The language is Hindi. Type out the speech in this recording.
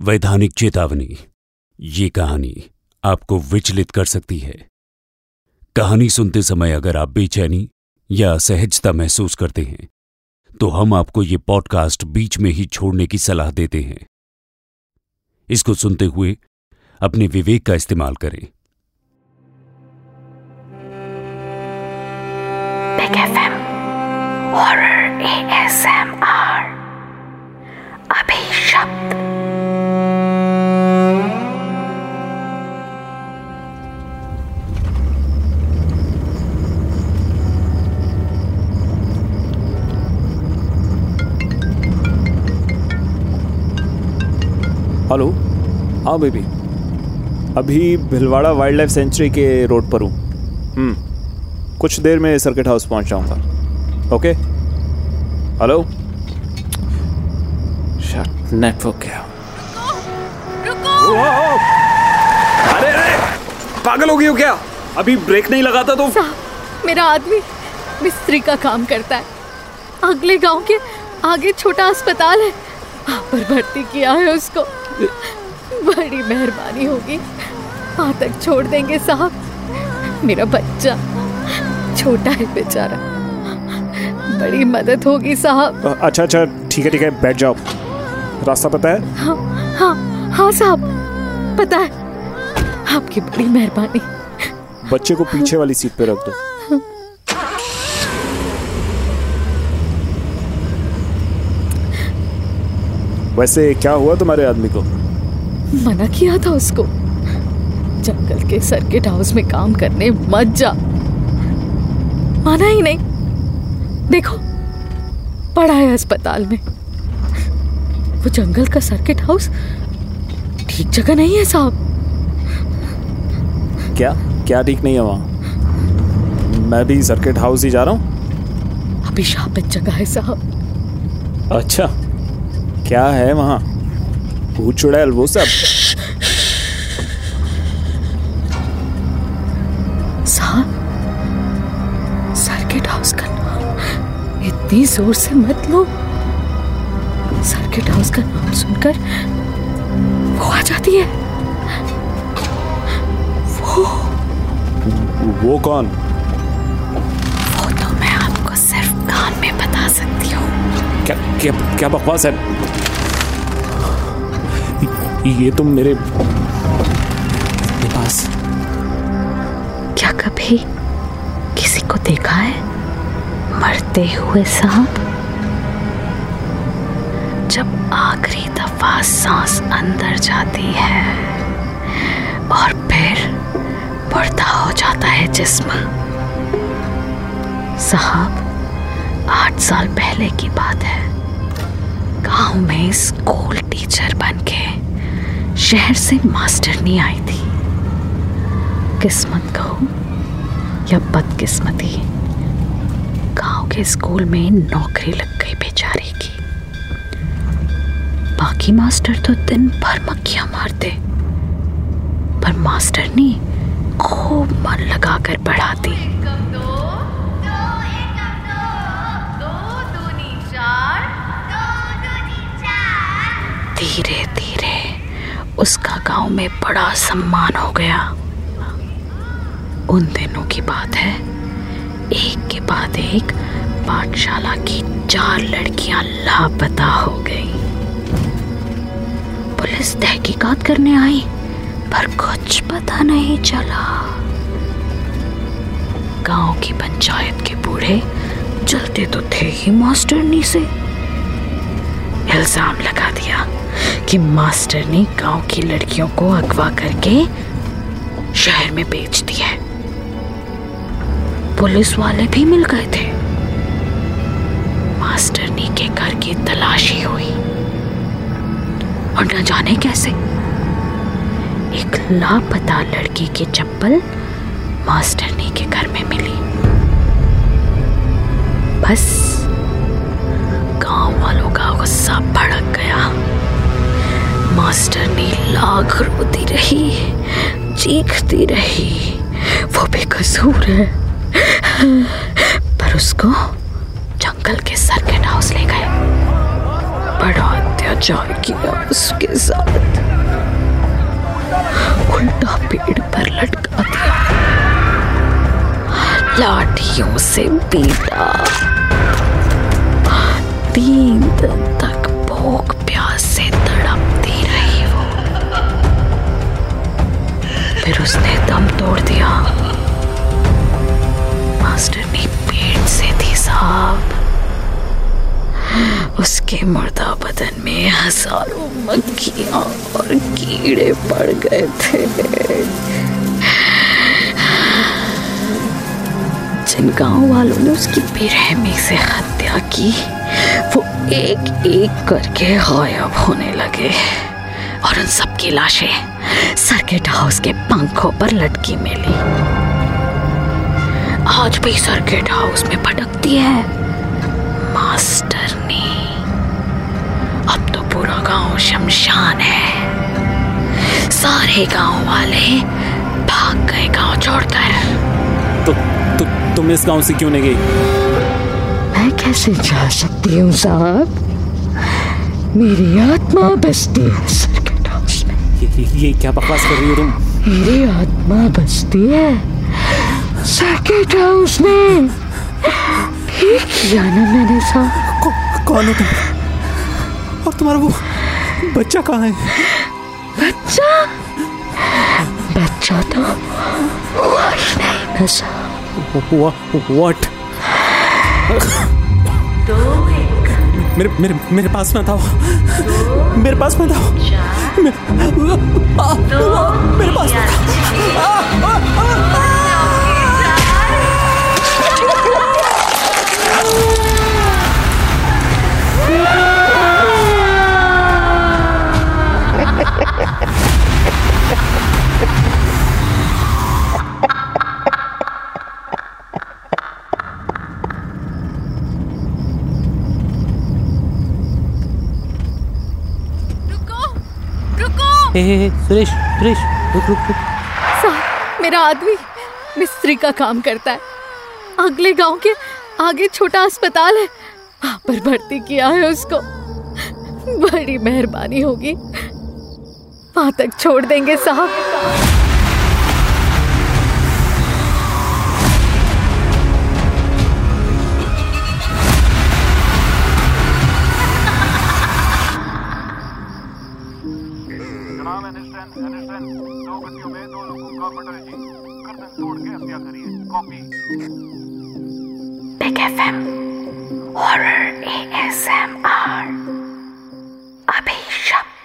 वैधानिक चेतावनी। ये कहानी आपको विचलित कर सकती है। कहानी सुनते समय अगर आप बेचैनी या असहजता महसूस करते हैं तो हम आपको ये पॉडकास्ट बीच में ही छोड़ने की सलाह देते हैं। इसको सुनते हुए अपने विवेक का इस्तेमाल करें। Big FM hello. हाँ बेबी अभी भिलवाड़ा वाइल्ड लाइफ सेंचुरी के रोड पर हूँ। हम्म। कुछ देर में सर्किट हाउस पहुँच जाऊँगा। ओके हेलो शट नेटवर्क क्या अरे अरे! पागल हो गई हो क्या? अभी ब्रेक नहीं लगाता तो? मेरा आदमी मिस्त्री का काम करता है। अगले गाँव के आगे छोटा अस्पताल है। वहाँ पर भर्ती किया है उसको। बड़ी मेहरबानी होगी। वहाँ तक छोड़ देंगे साहब। मेरा बच्चा छोटा है बेचारा। बड़ी मदद होगी साहब। अच्छा अच्छा ठीक है ठीक है बैठ जाओ। रास्ता पता है? हाँ हाँ हाँ साहब पता है। आपकी बड़ी मेहरबानी। बच्चे को पीछे वाली सीट पे रख दो। वैसे क्या हुआ तुम्हारे आदमी को? मना किया था उसको। जंगल के सर्किट हाउस में काम करने मत जा। माना ही नहीं। देखो पड़ा है अस्पताल में। वो जंगल का सर्किट हाउस ठीक जगह नहीं है साहब। क्या? क्या ठीक नहीं है वहाँ? मैं भी सर्किट हाउस ही जा रहा हूँ। अभिशापित जगह है साहब। अच्छा। क्या है वहाँ? भूत चुड़ैल वो सब। साहब सर्किट हाउस का नाम इतनी ज़ोर से मत लो। सर्किट हाउस का नाम सुनकर वो आ जाती है। वो। वो कौन? वो तो मैं आपको सिर्फ़ कान में बता सकती हूँ। क्या क्या क्या बकवास है? ये तुम मेरे पास। क्या कभी किसी को देखा है? मरते हुए सांप? जब आखिरी दफ़ा सांस अंदर जाती है और फिर मुर्दा हो जाता है जिस्म। साहब आठ साल पहले की बात है। गाँव में स्कूल टीचर बन के शहर से मास्टरनी आई थी। किस्मत कहो या बदकिस्मती गाँव के स्कूल में नौकरी लग गई बेचारे की। बाकी मास्टर तो दिन भर मक्खियाँ मारते पर मास्टर ने खूब मन लगाकर पढ़ाती। धीरे धीरे। उसका गाँव में बड़ा सम्मान हो गया। उन दिनों की बात है, एक के बाद एक पाठशाला की चार लड़कियाँ लापता हो गई। पुलिस तहकीकात करने आई, पर कुछ पता नहीं चला। गाँव की पंचायत के बूढ़े चलते तो थे ही मास्टरनी से। इल्ज़ाम लगा दिया कि मास्टर ने गाँव की लड़कियों को अगवा करके शहर में बेच दिया है। पुलिस वाले भी मिल गए थे। मास्टरनी के घर की तलाशी हुई। और न जाने कैसे। एक लापता लड़की की चप्पल मास्टरनी के घर में मिली। बस गाँव वालों गुस्सा भड़क गया। मास्टर ने लाख रोती रही, चीखती रही। वो बेकसूर है। पर उसको जंगल के सर्किट हाउस ले गए। बड़ा अत्याचार किया उसके साथ। उल्टा पेड़ पर लटका दिया। लाठियों से पीटा। तीन दिन फिर उसने दम तोड़ दिया। मास्टर ने पेट से थी साहब उसके मुर्दा बदन में हज़ारों मक्खियाँ और कीड़े पड़ गए थे। जिन गाँव वालों ने उसकी बेरहमी से हत्या की, वो एक एक करके गायब होने लगे। और उन सबकी लाशें सर्किट हाउस के पंखों पर लटकी मिली। आज भी सर्किट हाउस में भटकती है मास्टर ने। अब तो पूरा गाँव शमशान है। सारे गाँव वाले भाग गए गाँव छोड़कर। तो, तो तुम इस गाँव से क्यों नहीं गई? मैं कैसे जा सकती हूँ साहब? मेरी आत्मा बसती है ये, ये क्या बकवास कर रही हो तुम? मेरी आत्मा बसती है। सर्किट हाउस में ठीक किया ना मैंने साहब कौ, कौन हो तुम? और तुम्हारा वो बच्चा कहाँ है? बच्चा? बच्चा तो हुआ ही नहीं ना साहब व्हाट मेरे मेरे मेरे पास मत आओ। मेरे पास मत आओ। मेरे, हे हे सुरेश सुरेश, रुक रुक रुक। साहब मेरा आदमी मिस्त्री का काम करता है। अगले गाँव के आगे छोटा अस्पताल है। वहाँ पर भर्ती किया है उसको। बड़ी मेहरबानी होगी। वहाँ तक छोड़ देंगे, साहब। एनिस्टन दो एएसएमआर अभी शब्द